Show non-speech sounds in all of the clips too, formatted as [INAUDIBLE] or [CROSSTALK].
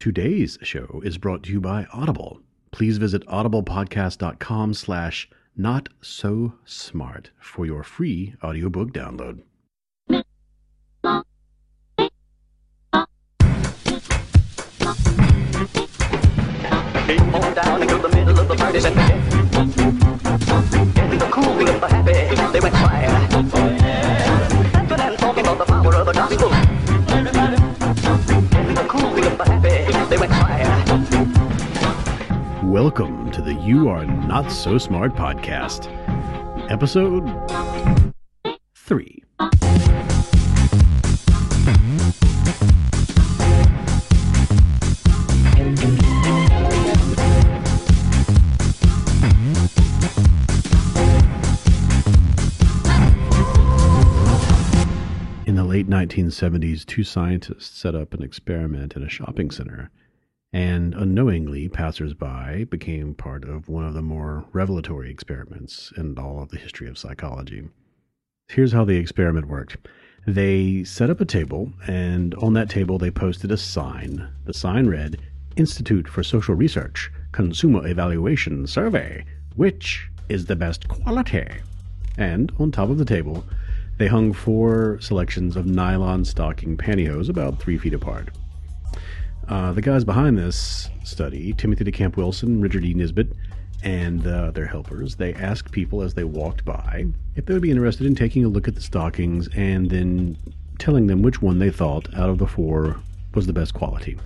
Today's show is brought to you by Audible. Please visit audiblepodcast.com slash not so smart for your free audiobook download. Down into the middle of the the cool the happy, they went fire. Welcome to the You Are Not So Smart podcast, episode 3. In the late 1970s, two scientists set up an experiment in a shopping center, and unknowingly, passersby became part of one of the more revelatory experiments in all of the history of psychology. Here's how the experiment worked they set up a table, and on that table, they posted a sign. The sign read, Institute for Social Research Consumer Evaluation Survey Which is the best quality? And on top of the table, they hung four selections of nylon stocking pantyhose about three feet apart. Uh, the guys behind this study, Timothy DeCamp Wilson, Richard E. Nisbett, and uh, their helpers, they asked people as they walked by if they would be interested in taking a look at the stockings and then telling them which one they thought out of the four was the best quality.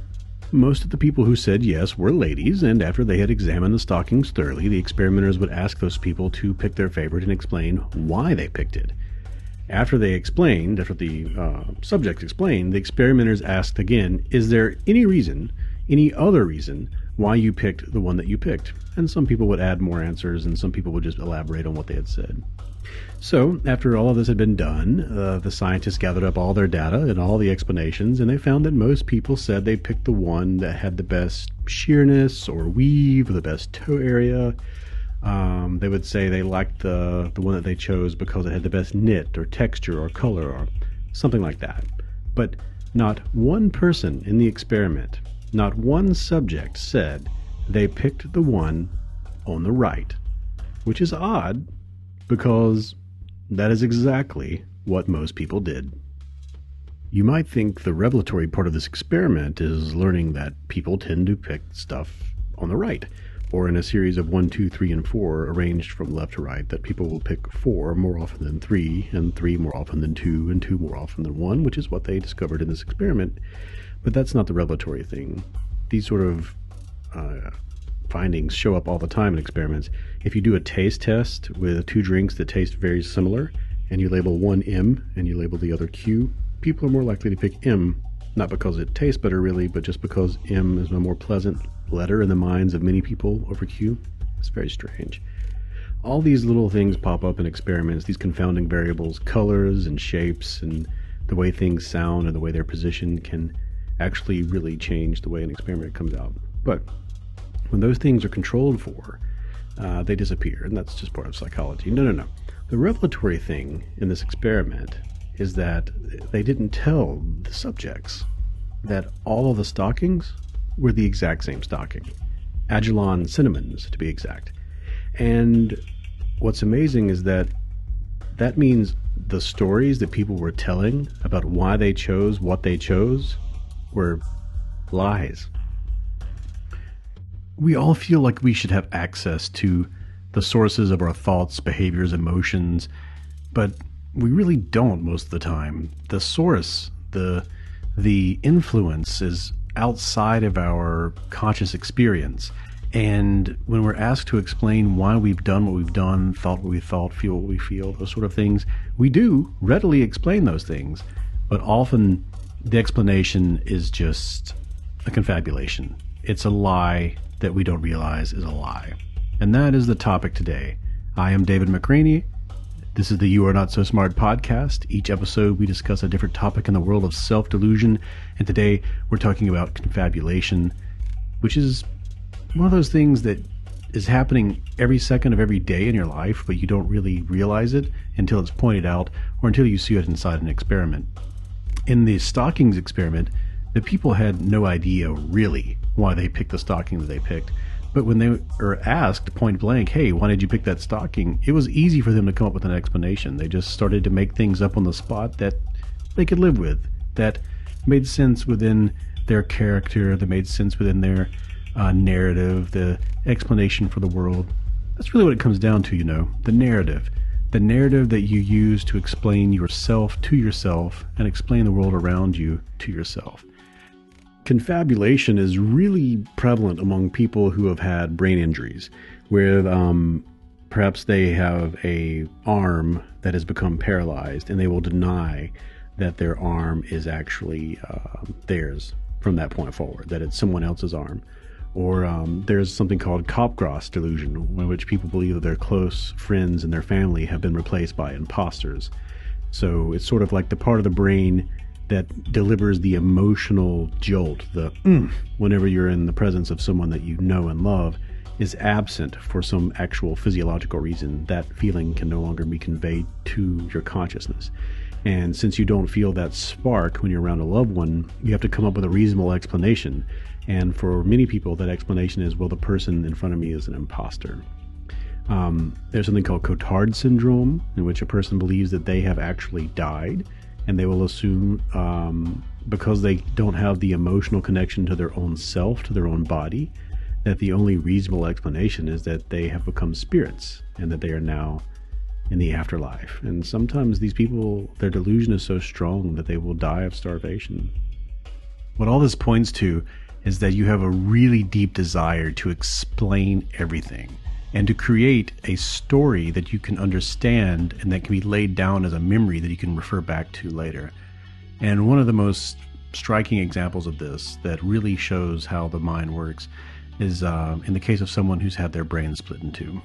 Most of the people who said yes were ladies, and after they had examined the stockings thoroughly, the experimenters would ask those people to pick their favorite and explain why they picked it. After they explained, after the uh, subjects explained, the experimenters asked again, Is there any reason, any other reason, why you picked the one that you picked? And some people would add more answers, and some people would just elaborate on what they had said. So, after all of this had been done, uh, the scientists gathered up all their data and all the explanations, and they found that most people said they picked the one that had the best sheerness or weave or the best toe area. Um, they would say they liked the the one that they chose because it had the best knit or texture or color or something like that. But not one person in the experiment, not one subject said they picked the one on the right, which is odd because that is exactly what most people did. You might think the revelatory part of this experiment is learning that people tend to pick stuff on the right, or in a series of 1, 2, 3, and 4 arranged from left to right, that people will pick 4 more often than 3, and 3 more often than 2, and 2 more often than 1, which is what they discovered in this experiment. But that's not the revelatory thing. These sort of uh, findings show up all the time in experiments. If you do a taste test with two drinks that taste very similar, and you label one M and you label the other Q, people are more likely to pick M, not because it tastes better really, but just because M is a more pleasant letter in the minds of many people over Q. It's very strange. All these little things pop up in experiments, these confounding variables, colors and shapes, and the way things sound and the way they're positioned can actually really change the way an experiment comes out. But when those things are controlled for, uh, they disappear, and that's just part of psychology. No, no, no. The revelatory thing in this experiment is that they didn't tell the subjects that all of the stockings were the exact same stocking. Agilon cinnamons, to be exact. And what's amazing is that that means the stories that people were telling about why they chose what they chose were lies. We all feel like we should have access to the sources of our thoughts, behaviors, emotions, but we really don't most of the time. The source, the the influence is outside of our conscious experience. And when we're asked to explain why we've done what we've done, thought what we thought, feel what we feel, those sort of things, we do readily explain those things. But often the explanation is just a confabulation. It's a lie that we don't realize is a lie. And that is the topic today. I am David McRaney. This is the You Are Not So Smart podcast. Each episode, we discuss a different topic in the world of self delusion. And today, we're talking about confabulation, which is one of those things that is happening every second of every day in your life, but you don't really realize it until it's pointed out or until you see it inside an experiment. In the stockings experiment, the people had no idea really why they picked the stocking that they picked. But when they were asked point blank, hey, why did you pick that stocking? It was easy for them to come up with an explanation. They just started to make things up on the spot that they could live with, that made sense within their character, that made sense within their uh, narrative, the explanation for the world. That's really what it comes down to, you know, the narrative. The narrative that you use to explain yourself to yourself and explain the world around you to yourself. Confabulation is really prevalent among people who have had brain injuries, where um, perhaps they have a arm that has become paralyzed and they will deny that their arm is actually uh, theirs from that point forward, that it's someone else's arm. Or um, there's something called Capgras delusion, in which people believe that their close friends and their family have been replaced by imposters. So it's sort of like the part of the brain that delivers the emotional jolt, the mm, whenever you're in the presence of someone that you know and love, is absent for some actual physiological reason. That feeling can no longer be conveyed to your consciousness. And since you don't feel that spark when you're around a loved one, you have to come up with a reasonable explanation. And for many people, that explanation is well, the person in front of me is an imposter. Um, there's something called Cotard syndrome, in which a person believes that they have actually died, and they will assume um, because they don't have the emotional connection to their own self, to their own body, that the only reasonable explanation is that they have become spirits and that they are now in the afterlife. And sometimes these people, their delusion is so strong that they will die of starvation. What all this points to is that you have a really deep desire to explain everything and to create a story that you can understand and that can be laid down as a memory that you can refer back to later. And one of the most striking examples of this that really shows how the mind works is uh, in the case of someone who's had their brain split in two.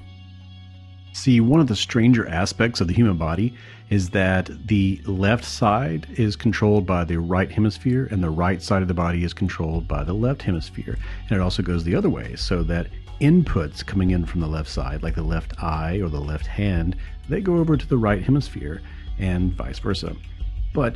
See, one of the stranger aspects of the human body is that the left side is controlled by the right hemisphere and the right side of the body is controlled by the left hemisphere. And it also goes the other way, so that inputs coming in from the left side, like the left eye or the left hand, they go over to the right hemisphere and vice versa. But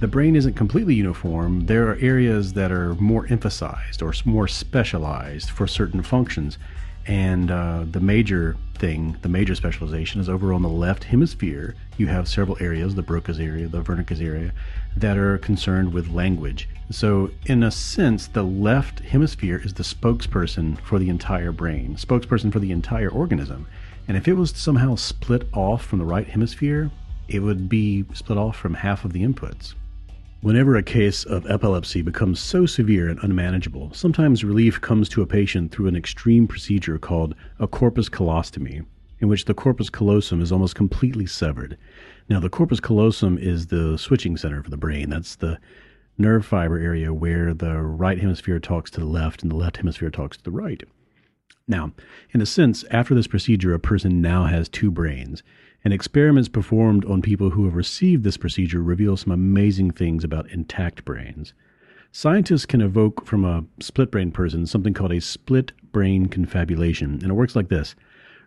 the brain isn't completely uniform. There are areas that are more emphasized or more specialized for certain functions. And uh, the major thing, the major specialization is over on the left hemisphere. You have several areas, the Broca's area, the Wernicke's area, that are concerned with language. So, in a sense, the left hemisphere is the spokesperson for the entire brain, spokesperson for the entire organism. And if it was somehow split off from the right hemisphere, it would be split off from half of the inputs. Whenever a case of epilepsy becomes so severe and unmanageable, sometimes relief comes to a patient through an extreme procedure called a corpus callosotomy, in which the corpus callosum is almost completely severed. Now, the corpus callosum is the switching center for the brain. That's the nerve fiber area where the right hemisphere talks to the left and the left hemisphere talks to the right. Now, in a sense, after this procedure, a person now has two brains and experiments performed on people who have received this procedure reveal some amazing things about intact brains. Scientists can evoke from a split brain person something called a split brain confabulation, and it works like this.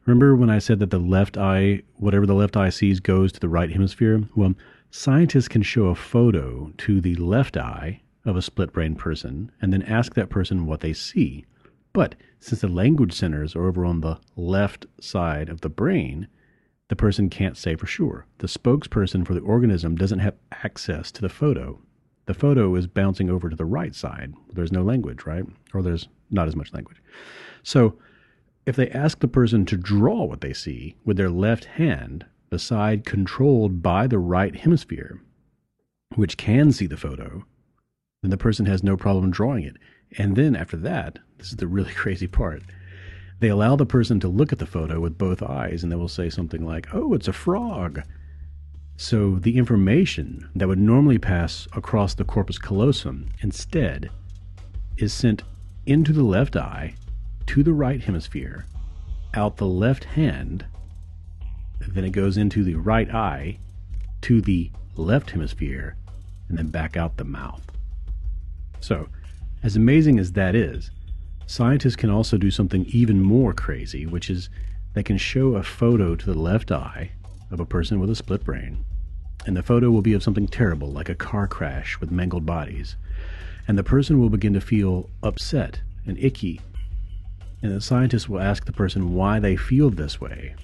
Remember when I said that the left eye, whatever the left eye sees, goes to the right hemisphere? Well, scientists can show a photo to the left eye of a split brain person and then ask that person what they see. But since the language centers are over on the left side of the brain, the person can't say for sure. The spokesperson for the organism doesn't have access to the photo. The photo is bouncing over to the right side. There's no language, right? Or there's not as much language. So if they ask the person to draw what they see with their left hand, the side controlled by the right hemisphere, which can see the photo, then the person has no problem drawing it. And then after that, this is the really [LAUGHS] crazy part they allow the person to look at the photo with both eyes and they will say something like, oh, it's a frog. So the information that would normally pass across the corpus callosum instead is sent into the left eye, to the right hemisphere, out the left hand, then it goes into the right eye, to the left hemisphere, and then back out the mouth. So, as amazing as that is, Scientists can also do something even more crazy, which is they can show a photo to the left eye of a person with a split brain, and the photo will be of something terrible like a car crash with mangled bodies. and the person will begin to feel upset and icky. And the scientists will ask the person why they feel this way,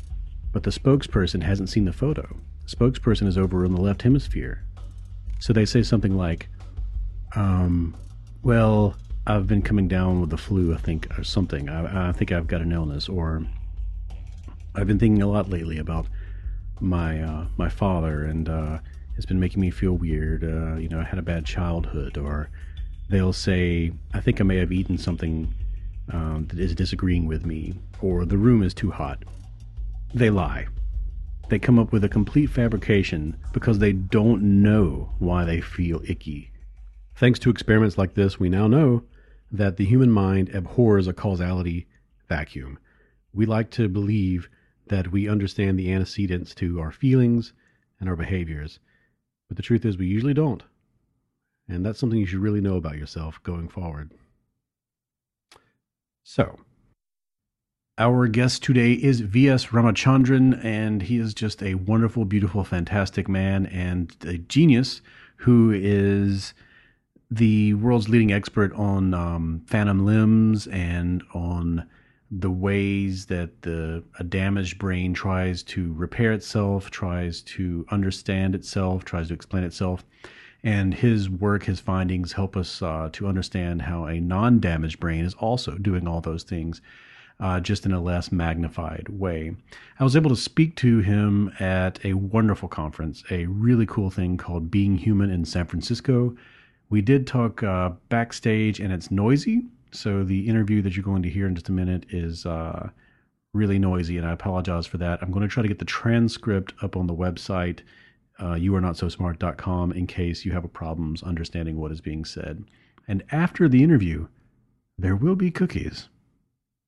but the spokesperson hasn't seen the photo. The spokesperson is over in the left hemisphere. So they say something like, um, well, I've been coming down with the flu, I think, or something. I, I think I've got an illness, or I've been thinking a lot lately about my uh, my father, and uh, it's been making me feel weird. Uh, you know, I had a bad childhood, or they'll say, I think I may have eaten something um, that is disagreeing with me, or the room is too hot. They lie. They come up with a complete fabrication because they don't know why they feel icky. Thanks to experiments like this, we now know that the human mind abhors a causality vacuum. We like to believe that we understand the antecedents to our feelings and our behaviors, but the truth is we usually don't. And that's something you should really know about yourself going forward. So, our guest today is V.S. Ramachandran, and he is just a wonderful, beautiful, fantastic man and a genius who is the world's leading expert on um, phantom limbs and on the ways that the a damaged brain tries to repair itself, tries to understand itself, tries to explain itself. And his work, his findings help us uh, to understand how a non damaged brain is also doing all those things, uh, just in a less magnified way. I was able to speak to him at a wonderful conference, a really cool thing called Being Human in San Francisco. We did talk uh, backstage, and it's noisy. So the interview that you're going to hear in just a minute is uh, really noisy, and I apologize for that. I'm going to try to get the transcript up on the website uh, youarenotsosmart.com in case you have problems understanding what is being said. And after the interview, there will be cookies,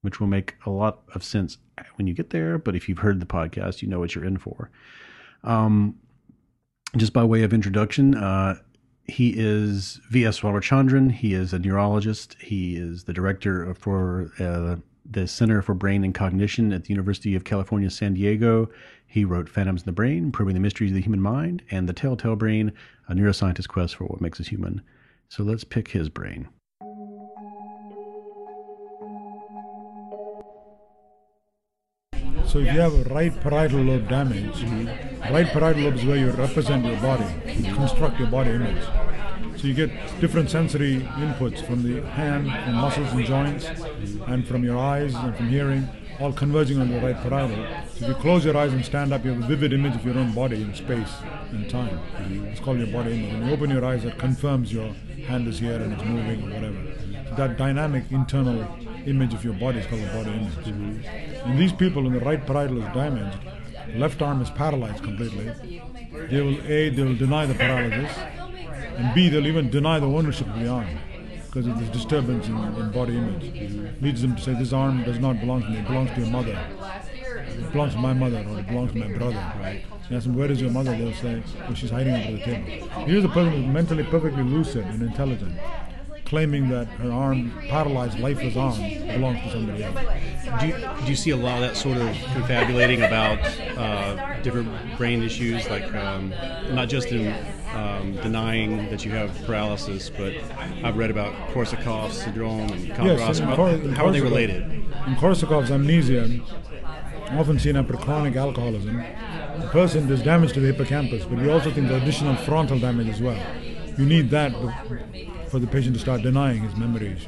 which will make a lot of sense when you get there. But if you've heard the podcast, you know what you're in for. Um, just by way of introduction, uh, he is V.S. Ramachandran. He is a neurologist. He is the director for uh, the Center for Brain and Cognition at the University of California, San Diego. He wrote Phantoms in the Brain, Probing the Mysteries of the Human Mind, and The Telltale Brain, a neuroscientist's quest for what makes us human. So let's pick his brain. So if you have a right parietal lobe damage, mm-hmm. Right parietal lobe is where you represent your body, you construct your body image. So you get different sensory inputs from the hand, from muscles and joints, and from your eyes and from hearing, all converging on the right parietal. So if you close your eyes and stand up, you have a vivid image of your own body in space and time. It's called your body image. When you open your eyes, that confirms your hand is here and it's moving or whatever. So that dynamic internal image of your body is called the body image. And these people, when the right parietal is damaged, left arm is paralyzed completely. They will A, they will deny the paralysis, and B, they'll even deny the ownership of the arm because of this disturbance in, in body image. Leads them to say, this arm does not belong to me, it belongs to your mother. It belongs to my mother or it belongs to my brother. Right? You ask them, where is your mother? They'll say, oh, she's hiding under the table. Here's a person who's mentally perfectly lucid and intelligent claiming that her arm, paralyzed, lifeless arm, belongs to somebody else. Do you, do you see a lot of that sort of confabulating about uh, different brain issues, like um, not just in um, denying that you have paralysis, but I've read about Korsakoff syndrome and yes, Cor- in How are they related? In Korsakoff's amnesia, often seen after chronic alcoholism, the person does damage to the hippocampus, but we also think the additional frontal damage as well. You need that for the patient to start denying his memory issues.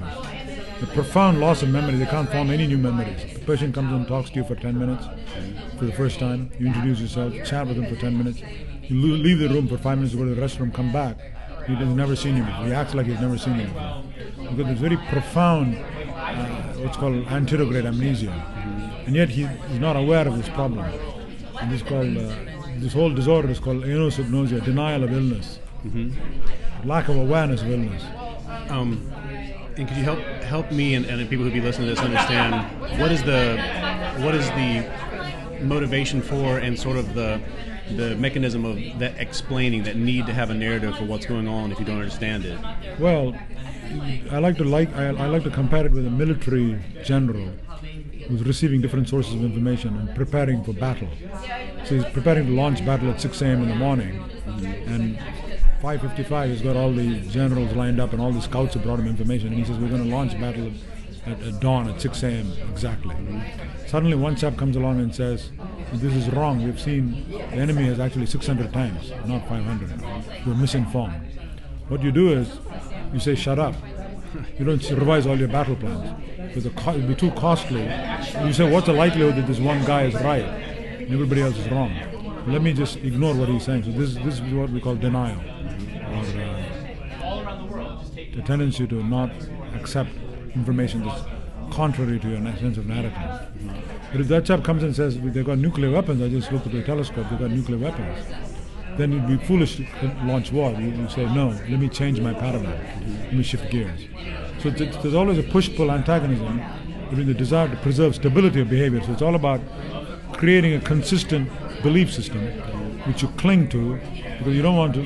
The profound loss of memory, they can't form any new memories. The patient comes and talks to you for 10 minutes for the first time, you introduce yourself, chat with him for 10 minutes, you leave the room for 5 minutes go to the restroom, come back, he has never seen you before. He acts like he's never seen you before. Because there's very profound, uh, what's called anterograde amnesia. And yet he is not aware of this problem. And this called, uh, this whole disorder is called anosognosia, denial of illness. Mm-hmm. Lack of awareness of illness. Um, and could you help help me and, and people who be listening to this understand what is the what is the motivation for and sort of the the mechanism of that explaining that need to have a narrative for what's going on if you don't understand it? Well, I like to like I, I like to compare it with a military general who's receiving different sources of information and preparing for battle. So he's preparing to launch battle at 6 a.m. in the morning, mm-hmm. and 5:55, he's got all the generals lined up and all the scouts have brought him information, and he says we're going to launch battle at, at dawn at 6 a.m. exactly. Suddenly, one chap comes along and says, "This is wrong. We've seen the enemy has actually 600 times, not 500. We're misinformed." What you do is you say, "Shut up." You don't revise all your battle plans because it'll be too costly. You say, "What's the likelihood that this one guy is right and everybody else is wrong?" Let me just ignore what he's saying. So this this is what we call denial, or uh, the tendency to not accept information that's contrary to your sense of narrative. But if that chap comes and says they've got nuclear weapons, I just looked at the telescope, they've got nuclear weapons. Then it'd be foolish to launch war. You, you say, no, let me change my paradigm. Let me shift gears. So th- there's always a push-pull antagonism between the desire to preserve stability of behavior. So it's all about creating a consistent belief system which you cling to because you don't want to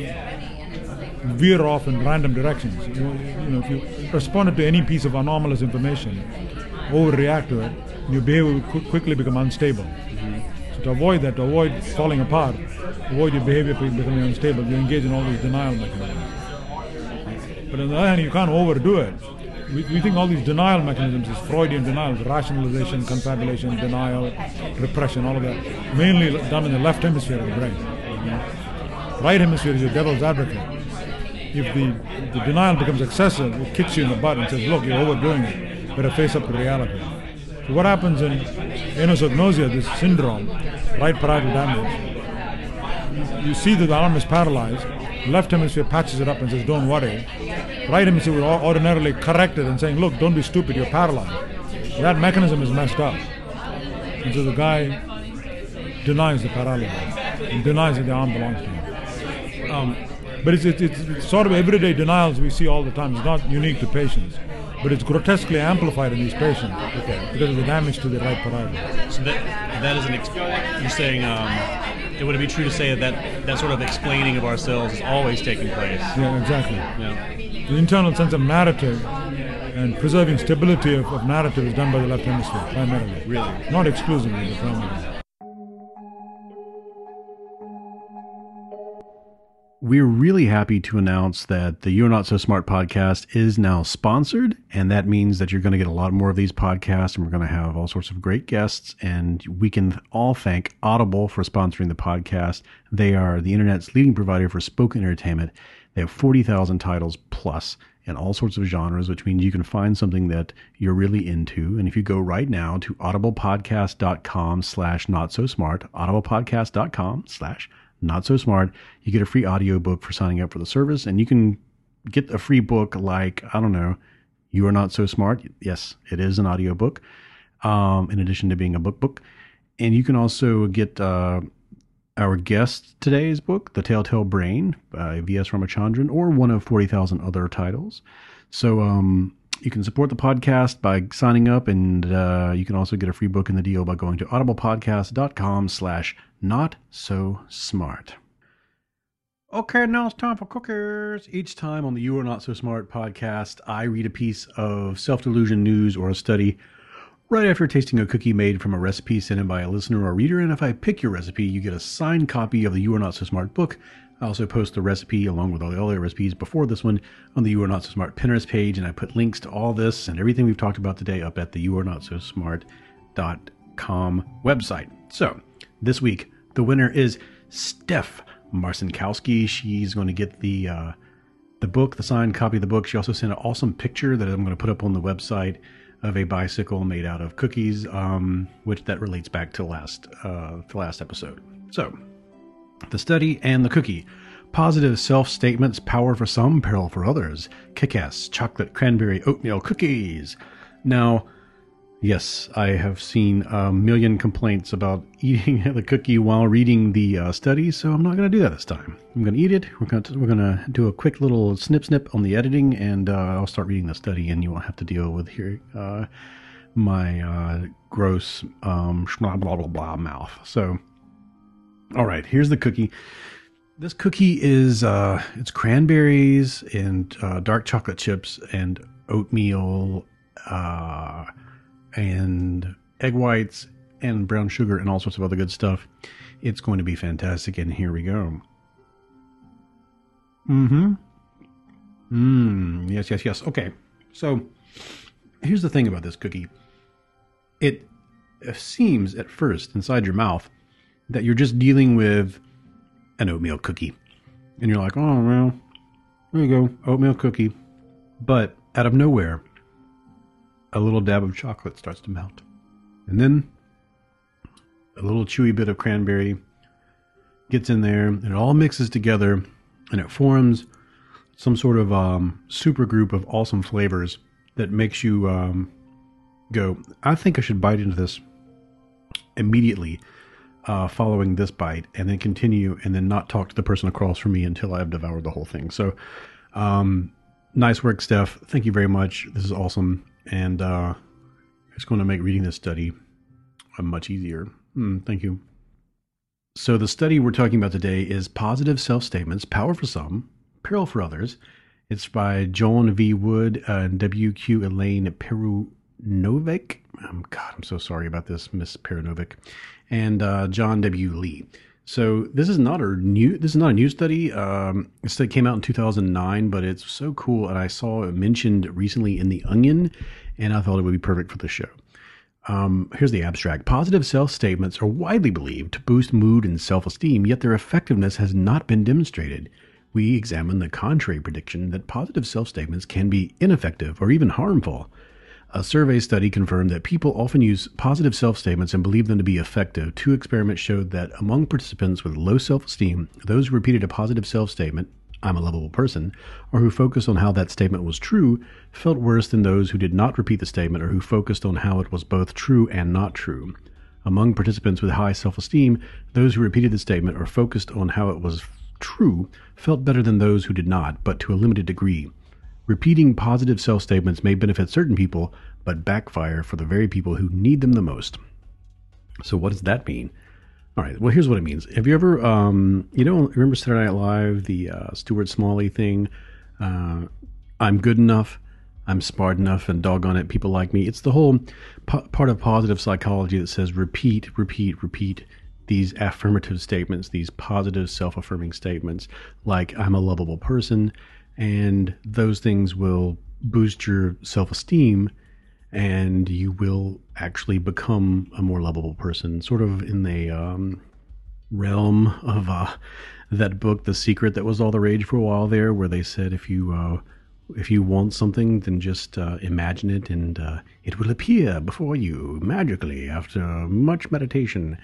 veer off in random directions. You, you know, if you responded to any piece of anomalous information, overreact to it, your behavior will qu- quickly become unstable. So to avoid that, to avoid falling apart, avoid your behavior becoming unstable, you engage in all these denial mechanisms. But on the other hand, you can't overdo it. We, we think all these denial mechanisms is Freudian denial, rationalization, confabulation, denial, repression, all of that, mainly done in the left hemisphere of the brain. Right hemisphere is your devil's advocate. If the, the denial becomes excessive, it kicks you in the butt and says, look, you're overdoing it. Better face up to reality. So what happens in anosognosia, this syndrome, right parietal damage, you see that the arm is paralyzed, left hemisphere patches it up and says, don't worry. Right hemisphere or- ordinarily correct it and saying, look, don't be stupid, you're paralyzed. That mechanism is messed up. And so the guy denies the paralysis denies that the arm belongs to him. Um, But it's, it's, it's sort of everyday denials we see all the time. It's not unique to patients, but it's grotesquely amplified in these patients because of the damage to the right parietal. So that that is an. Ex- you're saying um, it would it be true to say that that sort of explaining of ourselves is always taking place? Yeah, exactly. Yeah. The internal sense of narrative and preserving stability of, of narrative is done by the left hemisphere primarily. Really? Not exclusively, but primarily. We're really happy to announce that the You're Not So Smart podcast is now sponsored. And that means that you're going to get a lot more of these podcasts and we're going to have all sorts of great guests. And we can all thank Audible for sponsoring the podcast. They are the internet's leading provider for spoken entertainment. They have 40,000 titles plus in all sorts of genres, which means you can find something that you're really into. And if you go right now to audiblepodcast.com slash not so smart, audiblepodcast.com slash not so smart, you get a free audiobook for signing up for the service. And you can get a free book like, I don't know, You Are Not So Smart. Yes, it is an audiobook, um, in addition to being a book book. And you can also get uh, our guest today's book, The Telltale Brain by V.S. Ramachandran, or one of 40,000 other titles. So um, you can support the podcast by signing up, and uh, you can also get a free book in the deal by going to audiblepodcast.com slash not so smart. Okay, now it's time for cookies. Each time on the You Are Not So Smart podcast, I read a piece of self delusion news or a study right after tasting a cookie made from a recipe sent in by a listener or reader. And if I pick your recipe, you get a signed copy of the You Are Not So Smart book. I also post the recipe along with all the other recipes before this one on the You Are Not So Smart Pinterest page. And I put links to all this and everything we've talked about today up at the You Are Not So Smart.com website. So this week, the winner is Steph Marcinkowski. She's going to get the uh, the book, the signed copy of the book. She also sent an awesome picture that I'm going to put up on the website of a bicycle made out of cookies, um, which that relates back to last uh, the last episode. So, the study and the cookie. Positive self statements, power for some, peril for others. Kick ass chocolate cranberry oatmeal cookies. Now, yes, I have seen a million complaints about [LAUGHS] eating the cookie while reading the uh, study, so I'm not going to do that this time. I'm going to eat it. We're going to we're going to do a quick little snip snip on the editing, and uh, I'll start reading the study, and you won't have to deal with uh, my uh, gross um, blah blah blah mouth. So, all right, here's the cookie. This cookie is uh, it's cranberries and uh, dark chocolate chips and oatmeal uh, and egg whites and brown sugar and all sorts of other good stuff. It's going to be fantastic. And here we go. Mm-hmm. Mm, yes, yes, yes. Okay. So here's the thing about this cookie. It seems at first inside your mouth that you're just dealing with an oatmeal cookie. And you're like, oh, well, there you go, oatmeal cookie. But out of nowhere, a little dab of chocolate starts to melt. And then a little chewy bit of cranberry gets in there, and it all mixes together, and it forms some sort of um, super group of awesome flavors that makes you um, go, I think I should bite into this immediately uh, following this bite, and then continue, and then not talk to the person across from me until I've devoured the whole thing. So, um, nice work, Steph. Thank you very much. This is awesome, and uh, it's going to make reading this study uh, much easier. Mm, thank you. So, the study we're talking about today is Positive Self Statements Power for Some, Peril for Others. It's by John V. Wood and W.Q. Elaine Perunovic. Um, God, I'm so sorry about this, Miss Perunovic, and uh, John W. Lee. So this is not a new this is not a new study. Um, this study came out in 2009, but it's so cool, and I saw it mentioned recently in the Onion, and I thought it would be perfect for the show. Um, here's the abstract. Positive self statements are widely believed to boost mood and self esteem, yet their effectiveness has not been demonstrated. We examine the contrary prediction that positive self statements can be ineffective or even harmful. A survey study confirmed that people often use positive self statements and believe them to be effective. Two experiments showed that among participants with low self esteem, those who repeated a positive self statement, I'm a lovable person, or who focused on how that statement was true, felt worse than those who did not repeat the statement or who focused on how it was both true and not true. Among participants with high self esteem, those who repeated the statement or focused on how it was true felt better than those who did not, but to a limited degree. Repeating positive self statements may benefit certain people, but backfire for the very people who need them the most. So, what does that mean? All right. Well, here's what it means. Have you ever, um, you know, remember Saturday Night Live, the uh, Stuart Smalley thing? Uh, I'm good enough. I'm smart enough, and doggone it, people like me. It's the whole p- part of positive psychology that says repeat, repeat, repeat these affirmative statements, these positive self affirming statements, like I'm a lovable person, and those things will boost your self esteem and you will actually become a more lovable person, sort of in the um, realm of uh, that book, The Secret, that was all the rage for a while there, where they said if you uh, if you want something, then just uh, imagine it, and uh, it will appear before you magically after much meditation.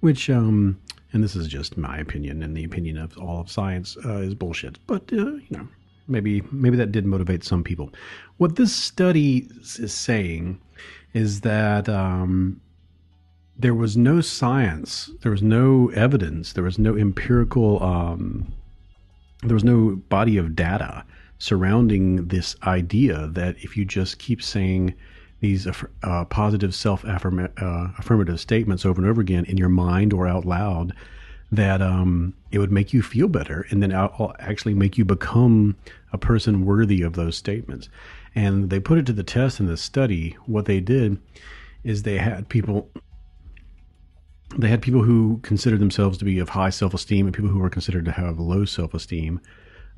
Which, um, and this is just my opinion, and the opinion of all of science uh, is bullshit. But uh, you know, maybe maybe that did motivate some people. What this study is saying is that um, there was no science, there was no evidence, there was no empirical, um, there was no body of data surrounding this idea that if you just keep saying these uh, positive self uh, affirmative statements over and over again in your mind or out loud, that um, it would make you feel better and then actually make you become a person worthy of those statements. And they put it to the test in the study. What they did is they had people they had people who considered themselves to be of high self-esteem and people who were considered to have low self-esteem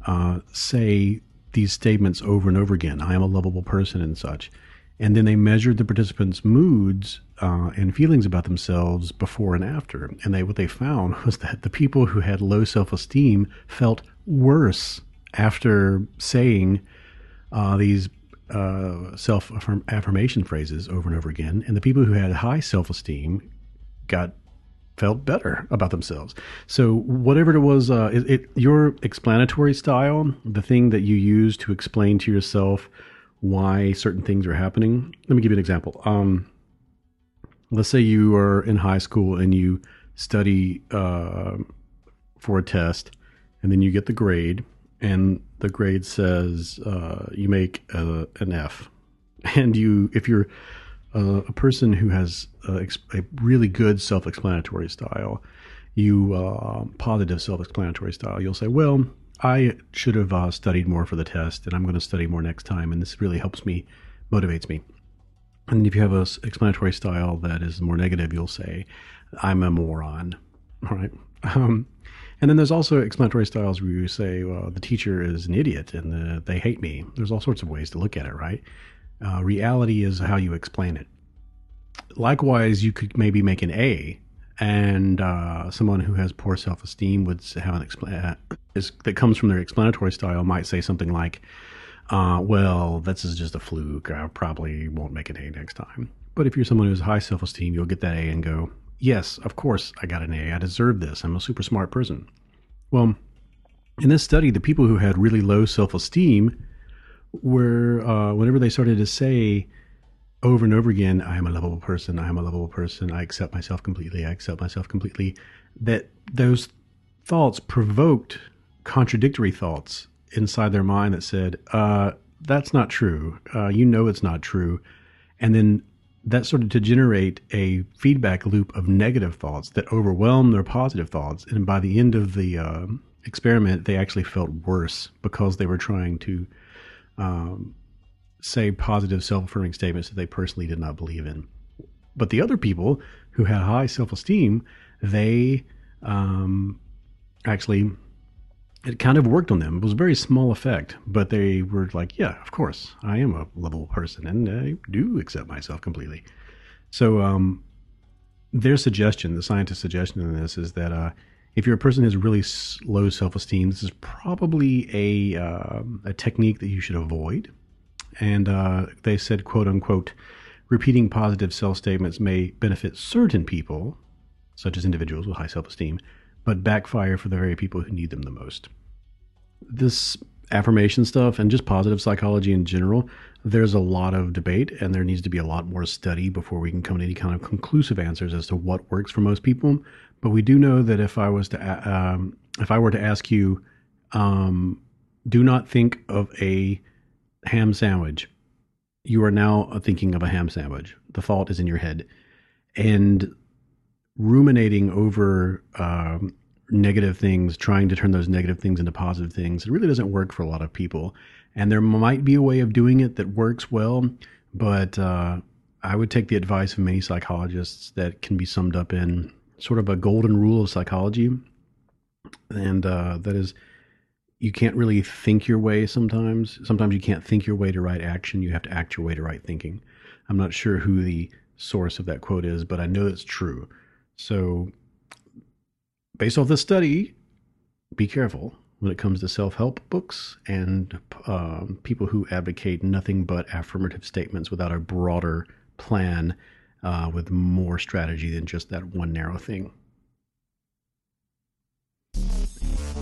uh, say these statements over and over again i am a lovable person and such and then they measured the participants' moods uh, and feelings about themselves before and after. And they what they found [LAUGHS] was that the people who had low self-esteem felt worse after saying uh, these uh, self affirmation phrases over and over again, and the people who had high self-esteem got felt better about themselves. So whatever it was, uh, it, it, your explanatory style, the thing that you use to explain to yourself why certain things are happening. Let me give you an example. Um, let's say you are in high school and you study uh, for a test, and then you get the grade, and the grade says uh, you make a, an F, [LAUGHS] and you if you're uh, a person who has a, a really good self-explanatory style, you uh, positive self-explanatory style, you'll say, well I should have uh, studied more for the test, and I'm going to study more next time. And this really helps me, motivates me. And if you have a explanatory style that is more negative, you'll say, "I'm a moron." All right. Um, And then there's also explanatory styles where you say, well, the teacher is an idiot and the, they hate me. There's all sorts of ways to look at it, right? Uh, reality is how you explain it. Likewise, you could maybe make an A, and uh, someone who has poor self-esteem would have an expl- uh, is, that comes from their explanatory style might say something like, uh, "Well, this is just a fluke. I probably won't make an A next time." But if you're someone who has high self-esteem, you'll get that A and go, "Yes, of course, I got an A. I deserve this. I'm a super smart person." Well, in this study, the people who had really low self-esteem were, uh, whenever they started to say over and over again, I am a lovable person, I am a lovable person, I accept myself completely, I accept myself completely, that those thoughts provoked contradictory thoughts inside their mind that said, uh, that's not true. Uh, you know it's not true. And then that started to generate a feedback loop of negative thoughts that overwhelmed their positive thoughts. And by the end of the uh, experiment, they actually felt worse because they were trying to um, say positive self affirming statements that they personally did not believe in. But the other people who had high self esteem, they um, actually, it kind of worked on them. It was a very small effect, but they were like, yeah, of course, I am a lovable person and I do accept myself completely. So, um, their suggestion, the scientist's suggestion in this is that uh, if you're a person who has really low self esteem, this is probably a, uh, a technique that you should avoid and uh, they said, quote unquote, repeating positive self statements may benefit certain people, such as individuals with high self esteem, but backfire for the very people who need them the most. This affirmation stuff and just positive psychology in general, there's a lot of debate and there needs to be a lot more study before we can come to any kind of conclusive answers as to what works for most people. But we do know that if I was to, um, if I were to ask you, um, do not think of a ham sandwich, you are now thinking of a ham sandwich. The thought is in your head. And ruminating over um, negative things, trying to turn those negative things into positive things, it really doesn't work for a lot of people. And there might be a way of doing it that works well, but uh, I would take the advice of many psychologists that can be summed up in sort of a golden rule of psychology. And uh, that is you can't really think your way sometimes. Sometimes you can't think your way to right action. You have to act your way to right thinking. I'm not sure who the source of that quote is, but I know it's true. So, based off this study, be careful when it comes to self help books and um, people who advocate nothing but affirmative statements without a broader plan uh, with more strategy than just that one narrow thing.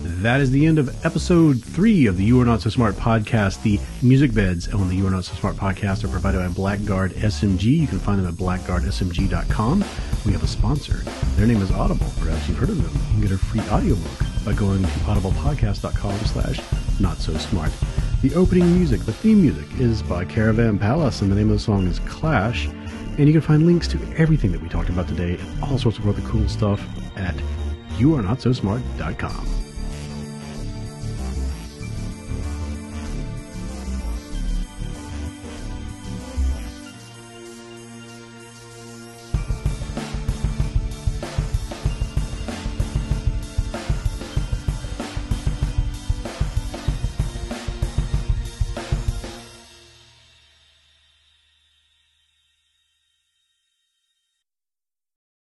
That is the end of episode three of the You Are Not So Smart podcast. The music beds on the You Are Not So Smart podcast are provided by Blackguard SMG. You can find them at blackguardsmg.com. We have a sponsor. Their name is Audible. Perhaps you've heard of them. You can get a free audiobook by going to audiblepodcast.com slash not so smart. The opening music, the theme music, is by Caravan Palace, and the name of the song is Clash. And you can find links to everything that we talked about today and all sorts of other cool stuff at youarenotsosmart.com.